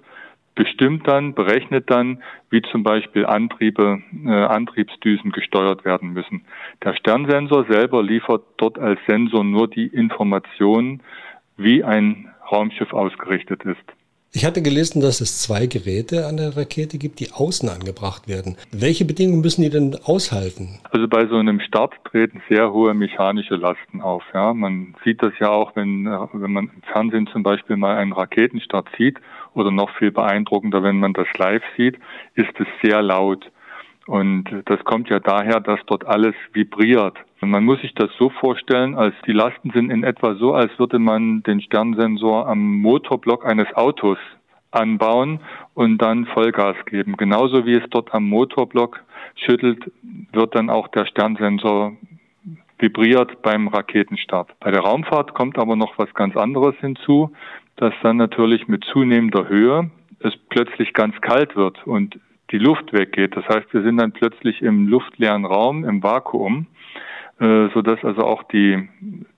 bestimmt dann, berechnet dann, wie zum Beispiel Antriebe, äh, Antriebsdüsen gesteuert werden müssen. Der Sternsensor selber liefert dort als Sensor nur die Informationen, wie ein Raumschiff ausgerichtet ist. Ich hatte gelesen, dass es zwei Geräte an der Rakete gibt, die außen angebracht werden. Welche Bedingungen müssen die denn aushalten? Also bei so einem Start treten sehr hohe mechanische Lasten auf. Ja, man sieht das ja auch, wenn, wenn man im Fernsehen zum Beispiel mal einen Raketenstart sieht oder noch viel beeindruckender, wenn man das live sieht, ist es sehr laut. Und das kommt ja daher, dass dort alles vibriert. Und man muss sich das so vorstellen, als die Lasten sind in etwa so, als würde man den Sternsensor am Motorblock eines Autos anbauen und dann Vollgas geben. Genauso wie es dort am Motorblock schüttelt, wird dann auch der Sternsensor vibriert beim Raketenstart. Bei der Raumfahrt kommt aber noch was ganz anderes hinzu, dass dann natürlich mit zunehmender Höhe es plötzlich ganz kalt wird und die Luft weggeht. Das heißt, wir sind dann plötzlich im luftleeren Raum, im Vakuum äh, so dass also auch die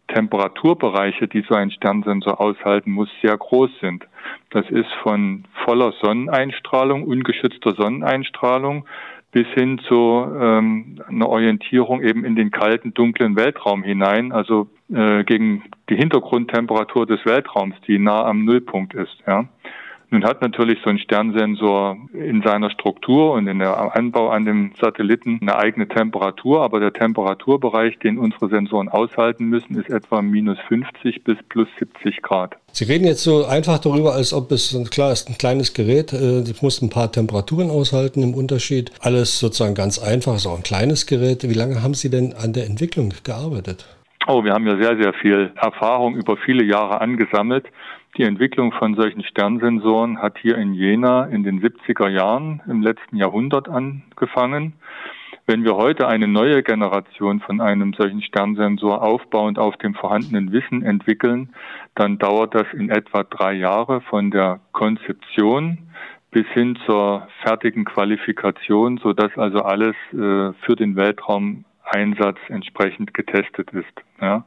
Temperaturbereiche, die so ein Sternsensor aushalten muss, sehr groß sind. Das ist von voller Sonneneinstrahlung, ungeschützter Sonneneinstrahlung bis hin zu ähm, einer Orientierung eben in den kalten, dunklen Weltraum hinein, also äh, gegen die Hintergrundtemperatur des Weltraums, die nah am Nullpunkt ist. Ja. Nun hat natürlich so ein Sternsensor in seiner Struktur und in der Anbau an dem Satelliten eine eigene Temperatur, aber der Temperaturbereich, den unsere Sensoren aushalten müssen, ist etwa minus 50 bis plus 70 Grad. Sie reden jetzt so einfach darüber, als ob es klar ist, ein kleines Gerät, es äh, muss ein paar Temperaturen aushalten im Unterschied. Alles sozusagen ganz einfach, ist auch ein kleines Gerät. Wie lange haben Sie denn an der Entwicklung gearbeitet? Oh, wir haben ja sehr, sehr viel Erfahrung über viele Jahre angesammelt. Die Entwicklung von solchen Sternsensoren hat hier in Jena in den 70er Jahren im letzten Jahrhundert angefangen. Wenn wir heute eine neue Generation von einem solchen Sternsensor aufbauend auf dem vorhandenen Wissen entwickeln, dann dauert das in etwa drei Jahre von der Konzeption bis hin zur fertigen Qualifikation, so dass also alles äh, für den Weltraumeinsatz entsprechend getestet ist. Ja.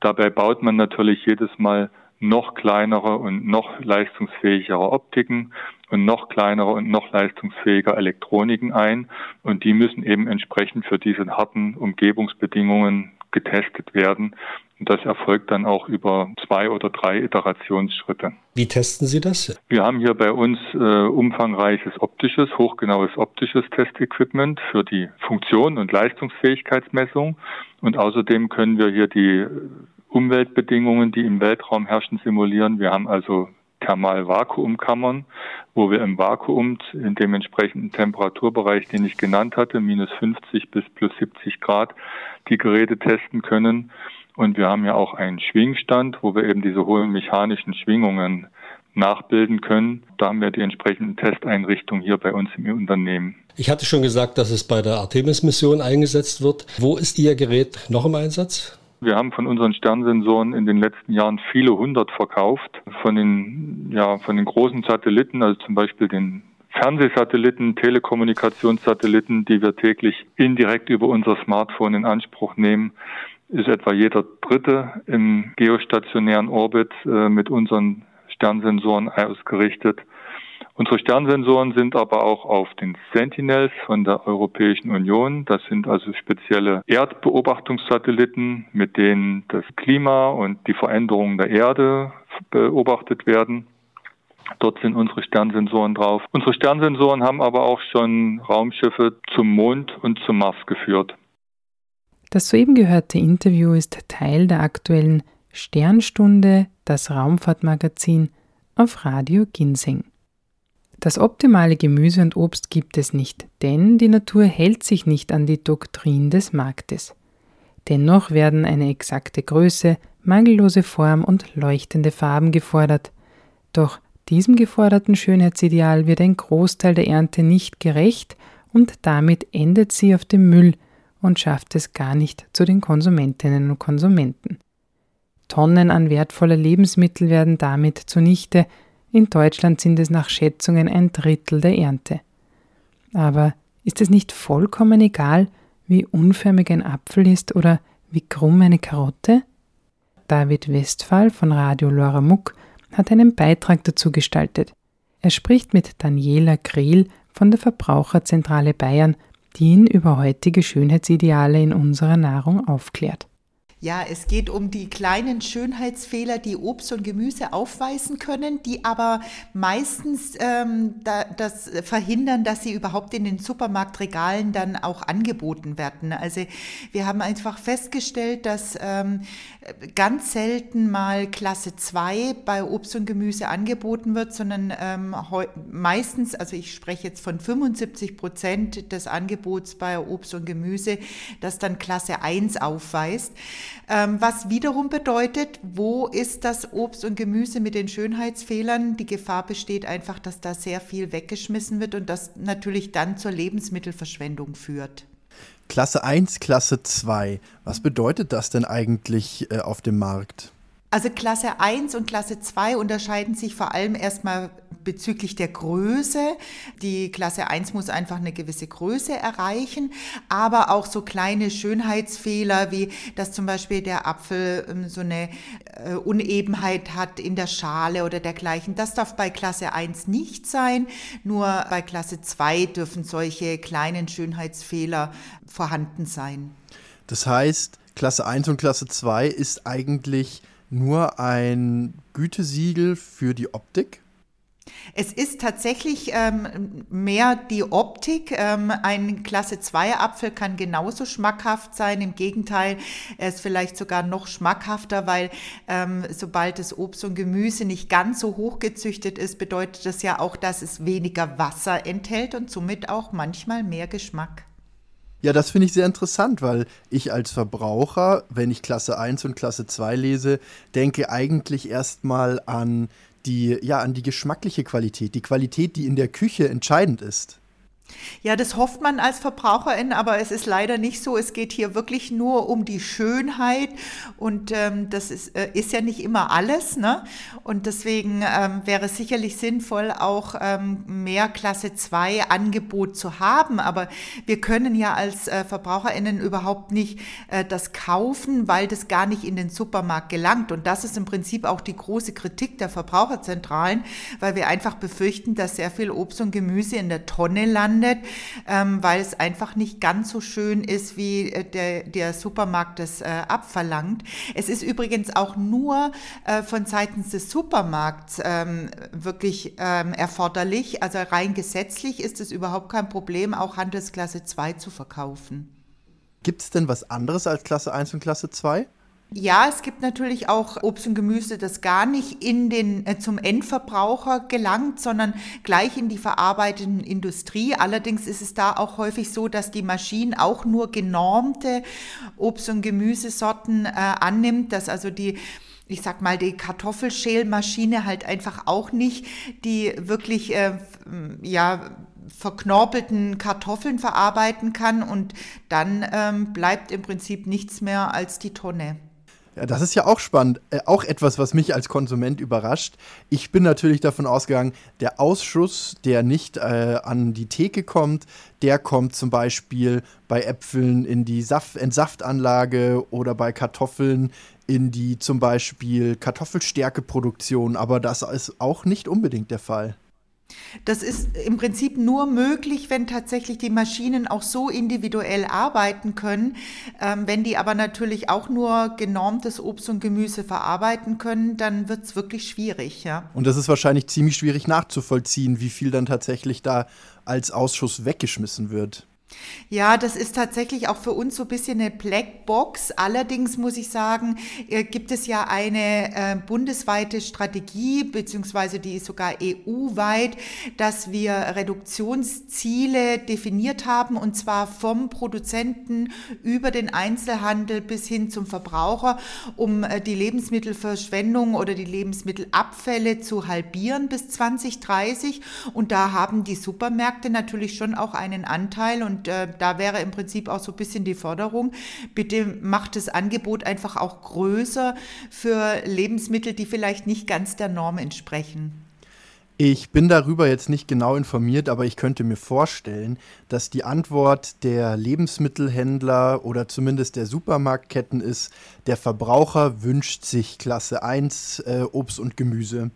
Dabei baut man natürlich jedes Mal noch kleinere und noch leistungsfähigere Optiken und noch kleinere und noch leistungsfähiger Elektroniken ein. Und die müssen eben entsprechend für diese harten Umgebungsbedingungen getestet werden. Und das erfolgt dann auch über zwei oder drei Iterationsschritte. Wie testen Sie das? Wir haben hier bei uns äh, umfangreiches optisches, hochgenaues optisches Testequipment für die Funktion und Leistungsfähigkeitsmessung. Und außerdem können wir hier die Umweltbedingungen, die im Weltraum herrschen, simulieren. Wir haben also Thermal-Vakuumkammern, wo wir im Vakuum in dem entsprechenden Temperaturbereich, den ich genannt hatte, minus 50 bis plus 70 Grad, die Geräte testen können. Und wir haben ja auch einen Schwingstand, wo wir eben diese hohen mechanischen Schwingungen nachbilden können. Da haben wir die entsprechenden Testeinrichtungen hier bei uns im Unternehmen. Ich hatte schon gesagt, dass es bei der Artemis-Mission eingesetzt wird. Wo ist Ihr Gerät noch im Einsatz? Wir haben von unseren Sternsensoren in den letzten Jahren viele hundert verkauft. Von den, ja, von den großen Satelliten, also zum Beispiel den Fernsehsatelliten, Telekommunikationssatelliten, die wir täglich indirekt über unser Smartphone in Anspruch nehmen, ist etwa jeder dritte im geostationären Orbit äh, mit unseren Sternsensoren ausgerichtet. Unsere Sternsensoren sind aber auch auf den Sentinels von der Europäischen Union. Das sind also spezielle Erdbeobachtungssatelliten, mit denen das Klima und die Veränderungen der Erde beobachtet werden. Dort sind unsere Sternsensoren drauf. Unsere Sternsensoren haben aber auch schon Raumschiffe zum Mond und zum Mars geführt. Das soeben gehörte Interview ist Teil der aktuellen Sternstunde, das Raumfahrtmagazin auf Radio Ginseng. Das optimale Gemüse und Obst gibt es nicht, denn die Natur hält sich nicht an die Doktrin des Marktes. Dennoch werden eine exakte Größe, mangellose Form und leuchtende Farben gefordert. Doch diesem geforderten Schönheitsideal wird ein Großteil der Ernte nicht gerecht und damit endet sie auf dem Müll und schafft es gar nicht zu den Konsumentinnen und Konsumenten. Tonnen an wertvoller Lebensmittel werden damit zunichte, in Deutschland sind es nach Schätzungen ein Drittel der Ernte. Aber ist es nicht vollkommen egal, wie unförmig ein Apfel ist oder wie krumm eine Karotte? David Westphal von Radio Lora Muck hat einen Beitrag dazu gestaltet. Er spricht mit Daniela Grehl von der Verbraucherzentrale Bayern, die ihn über heutige Schönheitsideale in unserer Nahrung aufklärt. Ja, es geht um die kleinen Schönheitsfehler, die Obst und Gemüse aufweisen können, die aber meistens ähm, da, das verhindern, dass sie überhaupt in den Supermarktregalen dann auch angeboten werden. Also wir haben einfach festgestellt, dass ähm, ganz selten mal Klasse 2 bei Obst und Gemüse angeboten wird, sondern ähm, meistens, also ich spreche jetzt von 75 Prozent des Angebots bei Obst und Gemüse, das dann Klasse 1 aufweist. Ähm, was wiederum bedeutet, wo ist das Obst und Gemüse mit den Schönheitsfehlern? Die Gefahr besteht einfach, dass da sehr viel weggeschmissen wird und das natürlich dann zur Lebensmittelverschwendung führt. Klasse 1, Klasse 2. Was bedeutet das denn eigentlich äh, auf dem Markt? Also Klasse 1 und Klasse 2 unterscheiden sich vor allem erstmal bezüglich der Größe. Die Klasse 1 muss einfach eine gewisse Größe erreichen, aber auch so kleine Schönheitsfehler, wie dass zum Beispiel der Apfel ähm, so eine äh, Unebenheit hat in der Schale oder dergleichen. Das darf bei Klasse 1 nicht sein. Nur bei Klasse 2 dürfen solche kleinen Schönheitsfehler vorhanden sein. Das heißt, Klasse 1 und Klasse 2 ist eigentlich nur ein Gütesiegel für die Optik? Es ist tatsächlich ähm, mehr die Optik. Ähm, ein Klasse 2 Apfel kann genauso schmackhaft sein. Im Gegenteil, er ist vielleicht sogar noch schmackhafter, weil ähm, sobald das Obst und Gemüse nicht ganz so hoch gezüchtet ist, bedeutet das ja auch, dass es weniger Wasser enthält und somit auch manchmal mehr Geschmack. Ja, das finde ich sehr interessant, weil ich als Verbraucher, wenn ich Klasse 1 und Klasse 2 lese, denke eigentlich erstmal an die, ja, an die geschmackliche Qualität, die Qualität, die in der Küche entscheidend ist. Ja, das hofft man als Verbraucherin, aber es ist leider nicht so. Es geht hier wirklich nur um die Schönheit und ähm, das ist, äh, ist ja nicht immer alles. Ne? Und deswegen ähm, wäre es sicherlich sinnvoll, auch ähm, mehr Klasse 2 Angebot zu haben. Aber wir können ja als äh, Verbraucherinnen überhaupt nicht äh, das kaufen, weil das gar nicht in den Supermarkt gelangt. Und das ist im Prinzip auch die große Kritik der Verbraucherzentralen, weil wir einfach befürchten, dass sehr viel Obst und Gemüse in der Tonne landet landet, ähm, weil es einfach nicht ganz so schön ist, wie äh, der, der Supermarkt es äh, abverlangt. Es ist übrigens auch nur äh, von seitens des Supermarkts ähm, wirklich ähm, erforderlich. Also rein gesetzlich ist es überhaupt kein Problem, auch Handelsklasse 2 zu verkaufen. Gibt es denn was anderes als Klasse 1 und Klasse 2? Ja, es gibt natürlich auch Obst und Gemüse, das gar nicht in den, äh, zum Endverbraucher gelangt, sondern gleich in die verarbeitende Industrie. Allerdings ist es da auch häufig so, dass die Maschinen auch nur genormte Obst- und Gemüsesorten äh, annimmt, dass also die ich sag mal, die Kartoffelschälmaschine halt einfach auch nicht die wirklich, äh, ja, verknorpelten Kartoffeln verarbeiten kann und dann ähm, bleibt im Prinzip nichts mehr als die Tonne. Ja, das ist ja auch spannend. Äh, auch etwas, was mich als Konsument überrascht. Ich bin natürlich davon ausgegangen, der Ausschuss, der nicht äh, an die Theke kommt, der kommt zum Beispiel bei Äpfeln in die Saft Entsaftanlage oder bei Kartoffeln in die zum Beispiel Kartoffelstärkeproduktion. Aber das ist auch nicht unbedingt der Fall. Das ist im Prinzip nur möglich, wenn tatsächlich die Maschinen auch so individuell arbeiten können. Ähm, wenn die aber natürlich auch nur genormtes Obst und Gemüse verarbeiten können, dann wird es wirklich schwierig. Ja. Und das ist wahrscheinlich ziemlich schwierig nachzuvollziehen, wie viel dann tatsächlich da als Ausschuss weggeschmissen wird. Ja, das ist tatsächlich auch für uns so ein bisschen eine Blackbox. Allerdings muss ich sagen, äh, gibt es ja eine äh, bundesweite Strategie, beziehungsweise die ist sogar EU-weit, dass wir Reduktionsziele definiert haben, und zwar vom Produzenten über den Einzelhandel bis hin zum Verbraucher, um äh, die Lebensmittelverschwendung oder die Lebensmittelabfälle zu halbieren bis 2030. Und da haben die Supermärkte natürlich schon auch einen Anteil und und äh, da wäre im Prinzip auch so ein bisschen die Forderung, bitte macht das Angebot einfach auch größer für Lebensmittel, die vielleicht nicht ganz der Norm entsprechen. Ich bin darüber jetzt nicht genau informiert, aber ich könnte mir vorstellen, dass die Antwort der Lebensmittelhändler oder zumindest der Supermarktketten ist, der Verbraucher wünscht sich Klasse 1 äh, Obst und Gemüse.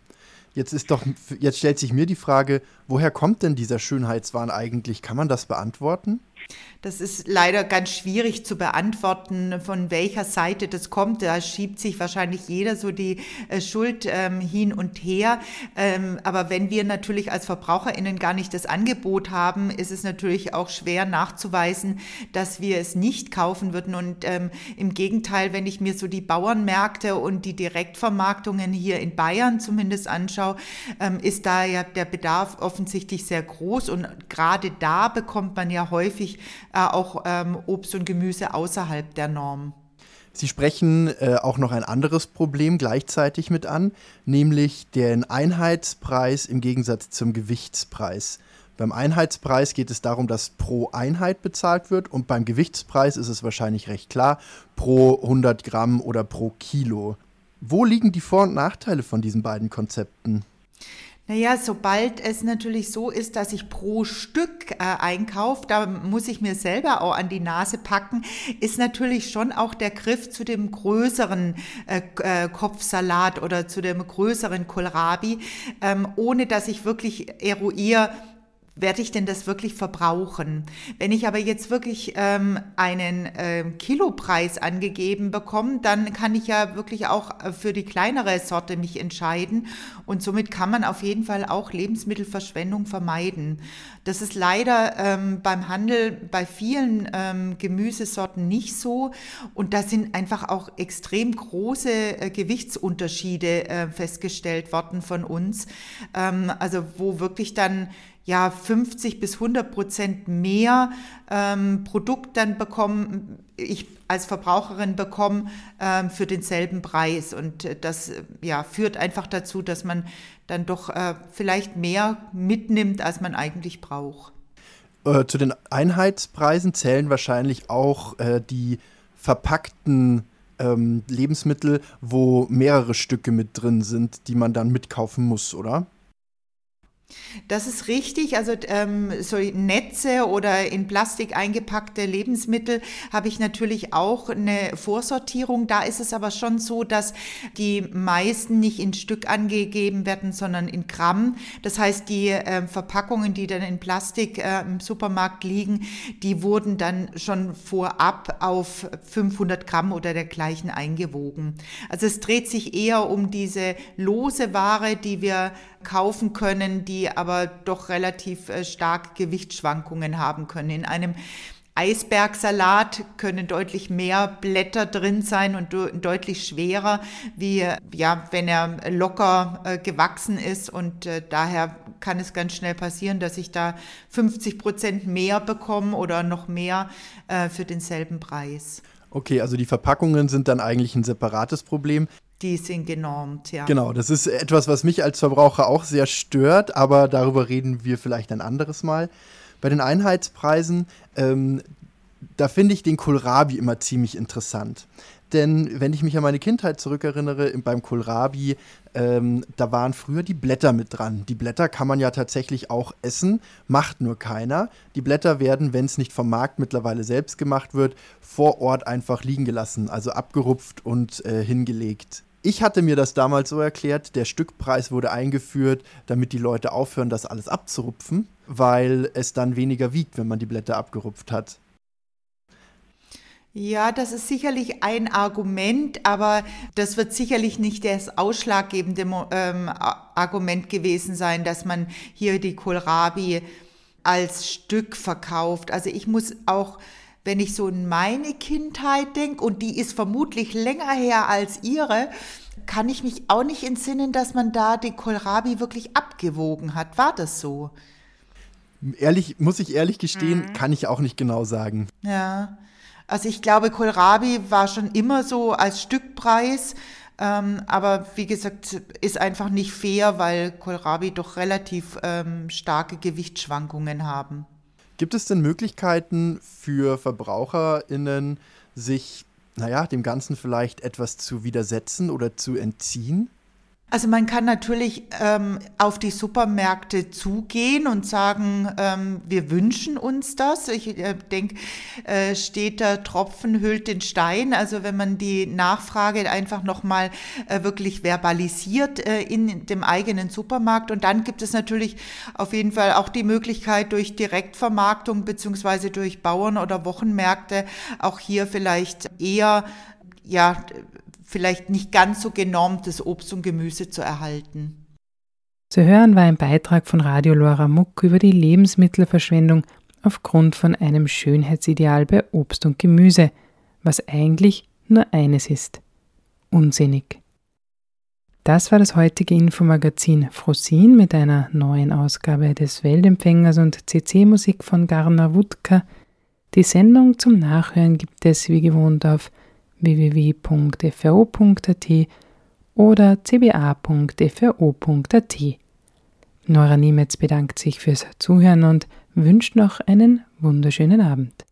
Jetzt ist doch, jetzt stellt sich mir die Frage, woher kommt denn dieser Schönheitswahn eigentlich? Kann man das beantworten? Das ist leider ganz schwierig zu beantworten, von welcher Seite das kommt. Da schiebt sich wahrscheinlich jeder so die äh, Schuld ähm, hin und her. Ähm, aber wenn wir natürlich als VerbraucherInnen gar nicht das Angebot haben, ist es natürlich auch schwer nachzuweisen, dass wir es nicht kaufen würden. Und ähm, im Gegenteil, wenn ich mir so die Bauernmärkte und die Direktvermarktungen hier in Bayern zumindest anschaue, ähm, ist da ja der Bedarf offensichtlich sehr groß. Und gerade da bekommt man ja häufig äh, auch ähm, Obst und Gemüse außerhalb der Norm. Sie sprechen äh, auch noch ein anderes Problem gleichzeitig mit an, nämlich den Einheitspreis im Gegensatz zum Gewichtspreis. Beim Einheitspreis geht es darum, dass pro Einheit bezahlt wird und beim Gewichtspreis ist es wahrscheinlich recht klar, pro 100 Gramm oder pro Kilo. Wo liegen die Vor- und Nachteile von diesen beiden Konzepten? Naja, sobald es natürlich so ist, dass ich pro Stück äh, einkaufe, da muss ich mir selber auch an die Nase packen, ist natürlich schon auch der Griff zu dem größeren äh, äh, Kopfsalat oder zu dem größeren Kohlrabi, ähm, ohne dass ich wirklich eruiere, werde ich denn das wirklich verbrauchen? Wenn ich aber jetzt wirklich ähm, einen äh, Kilopreis angegeben bekomme, dann kann ich ja wirklich auch äh, für die kleinere Sorte mich entscheiden und somit kann man auf jeden Fall auch Lebensmittelverschwendung vermeiden. Das ist leider ähm, beim Handel bei vielen ähm, Gemüsesorten nicht so und da sind einfach auch extrem große äh, Gewichtsunterschiede äh, festgestellt worden von uns. Ähm, also wo wirklich dann ja 50 bis 100 Prozent mehr ähm, Produkt dann bekommen, ich als Verbraucherin bekomme ähm, für denselben Preis. Und äh, das äh, ja, führt einfach dazu, dass man dann doch äh, vielleicht mehr mitnimmt, als man eigentlich braucht. Äh, zu den Einheitspreisen zählen wahrscheinlich auch äh, die verpackten ähm, Lebensmittel, wo mehrere Stücke mit drin sind, die man dann mitkaufen muss, oder? Das ist richtig. Also ähm, so Netze oder in Plastik eingepackte Lebensmittel habe ich natürlich auch eine Vorsortierung. Da ist es aber schon so, dass die meisten nicht in Stück angegeben werden, sondern in Gramm. Das heißt, die äh, Verpackungen, die dann in Plastik äh, im Supermarkt liegen, die wurden dann schon vorab auf 500 Gramm oder dergleichen eingewogen. Also es dreht sich eher um diese lose Ware, die wir kaufen können, die aber doch relativ äh, stark Gewichtsschwankungen haben können. In einem Eisbergsalat können deutlich mehr Blätter drin sein und deutlich schwerer, wie ja, wenn er locker äh, gewachsen ist. Und äh, daher kann es ganz schnell passieren, dass ich da 50 Prozent mehr bekomme oder noch mehr äh, für denselben Preis. Okay, also die Verpackungen sind dann eigentlich ein separates Problem die sind genormt, ja. Genau, das ist etwas, was mich als Verbraucher auch sehr stört, aber darüber reden wir vielleicht ein anderes Mal. Bei den Einheitspreisen, ähm, da finde ich den Kohlrabi immer ziemlich interessant. Denn wenn ich mich an meine Kindheit zurückerinnere, beim Kohlrabi, ähm, da waren früher die Blätter mit dran. Die Blätter kann man ja tatsächlich auch essen, macht nur keiner. Die Blätter werden, wenn es nicht vom Markt mittlerweile selbst gemacht wird, vor Ort einfach liegen gelassen, also abgerupft und äh, hingelegt. Ich hatte mir das damals so erklärt, der Stückpreis wurde eingeführt, damit die Leute aufhören, das alles abzurupfen, weil es dann weniger wiegt, wenn man die Blätter abgerupft hat. Ja, das ist sicherlich ein Argument, aber das wird sicherlich nicht das ausschlaggebende ähm, Argument gewesen sein, dass man hier die Kohlrabi als Stück verkauft. Also ich muss auch wenn ich so in meine Kindheit denke, und die ist vermutlich länger her als ihre, kann ich mich auch nicht entsinnen, dass man da die Kohlrabi wirklich abgewogen hat. War das so? Ehrlich, muss ich ehrlich gestehen, mhm. kann ich auch nicht genau sagen. Ja. Also ich glaube, Kohlrabi war schon immer so als Stückpreis. Ähm, aber wie gesagt, ist einfach nicht fair, weil Kohlrabi doch relativ ähm, starke Gewichtsschwankungen haben. Gibt es denn Möglichkeiten für VerbraucherInnen, sich, naja, dem Ganzen vielleicht etwas zu widersetzen oder zu entziehen? Also man kann natürlich ähm, auf die Supermärkte zugehen und sagen, ähm, wir wünschen uns das. Ich äh, denke, äh, steht der Tropfen hüllt den Stein. Also wenn man die Nachfrage einfach nochmal äh, wirklich verbalisiert äh, in dem eigenen Supermarkt. Und dann gibt es natürlich auf jeden Fall auch die Möglichkeit durch Direktvermarktung beziehungsweise durch Bauern oder Wochenmärkte auch hier vielleicht eher ja, vielleicht nicht ganz so genormtes Obst und Gemüse zu erhalten. Zu hören war ein Beitrag von Radio Lora Muck über die Lebensmittelverschwendung aufgrund von einem Schönheitsideal bei Obst und Gemüse, was eigentlich nur eines ist: unsinnig. Das war das heutige Infomagazin Frosin mit einer neuen Ausgabe des Weltempfängers und CC-Musik von Garner Wutka. Die Sendung zum Nachhören gibt es wie gewohnt auf www.fro.at oder cba.fro.at. Nora Niemetz bedankt sich fürs Zuhören und wünscht noch einen wunderschönen Abend.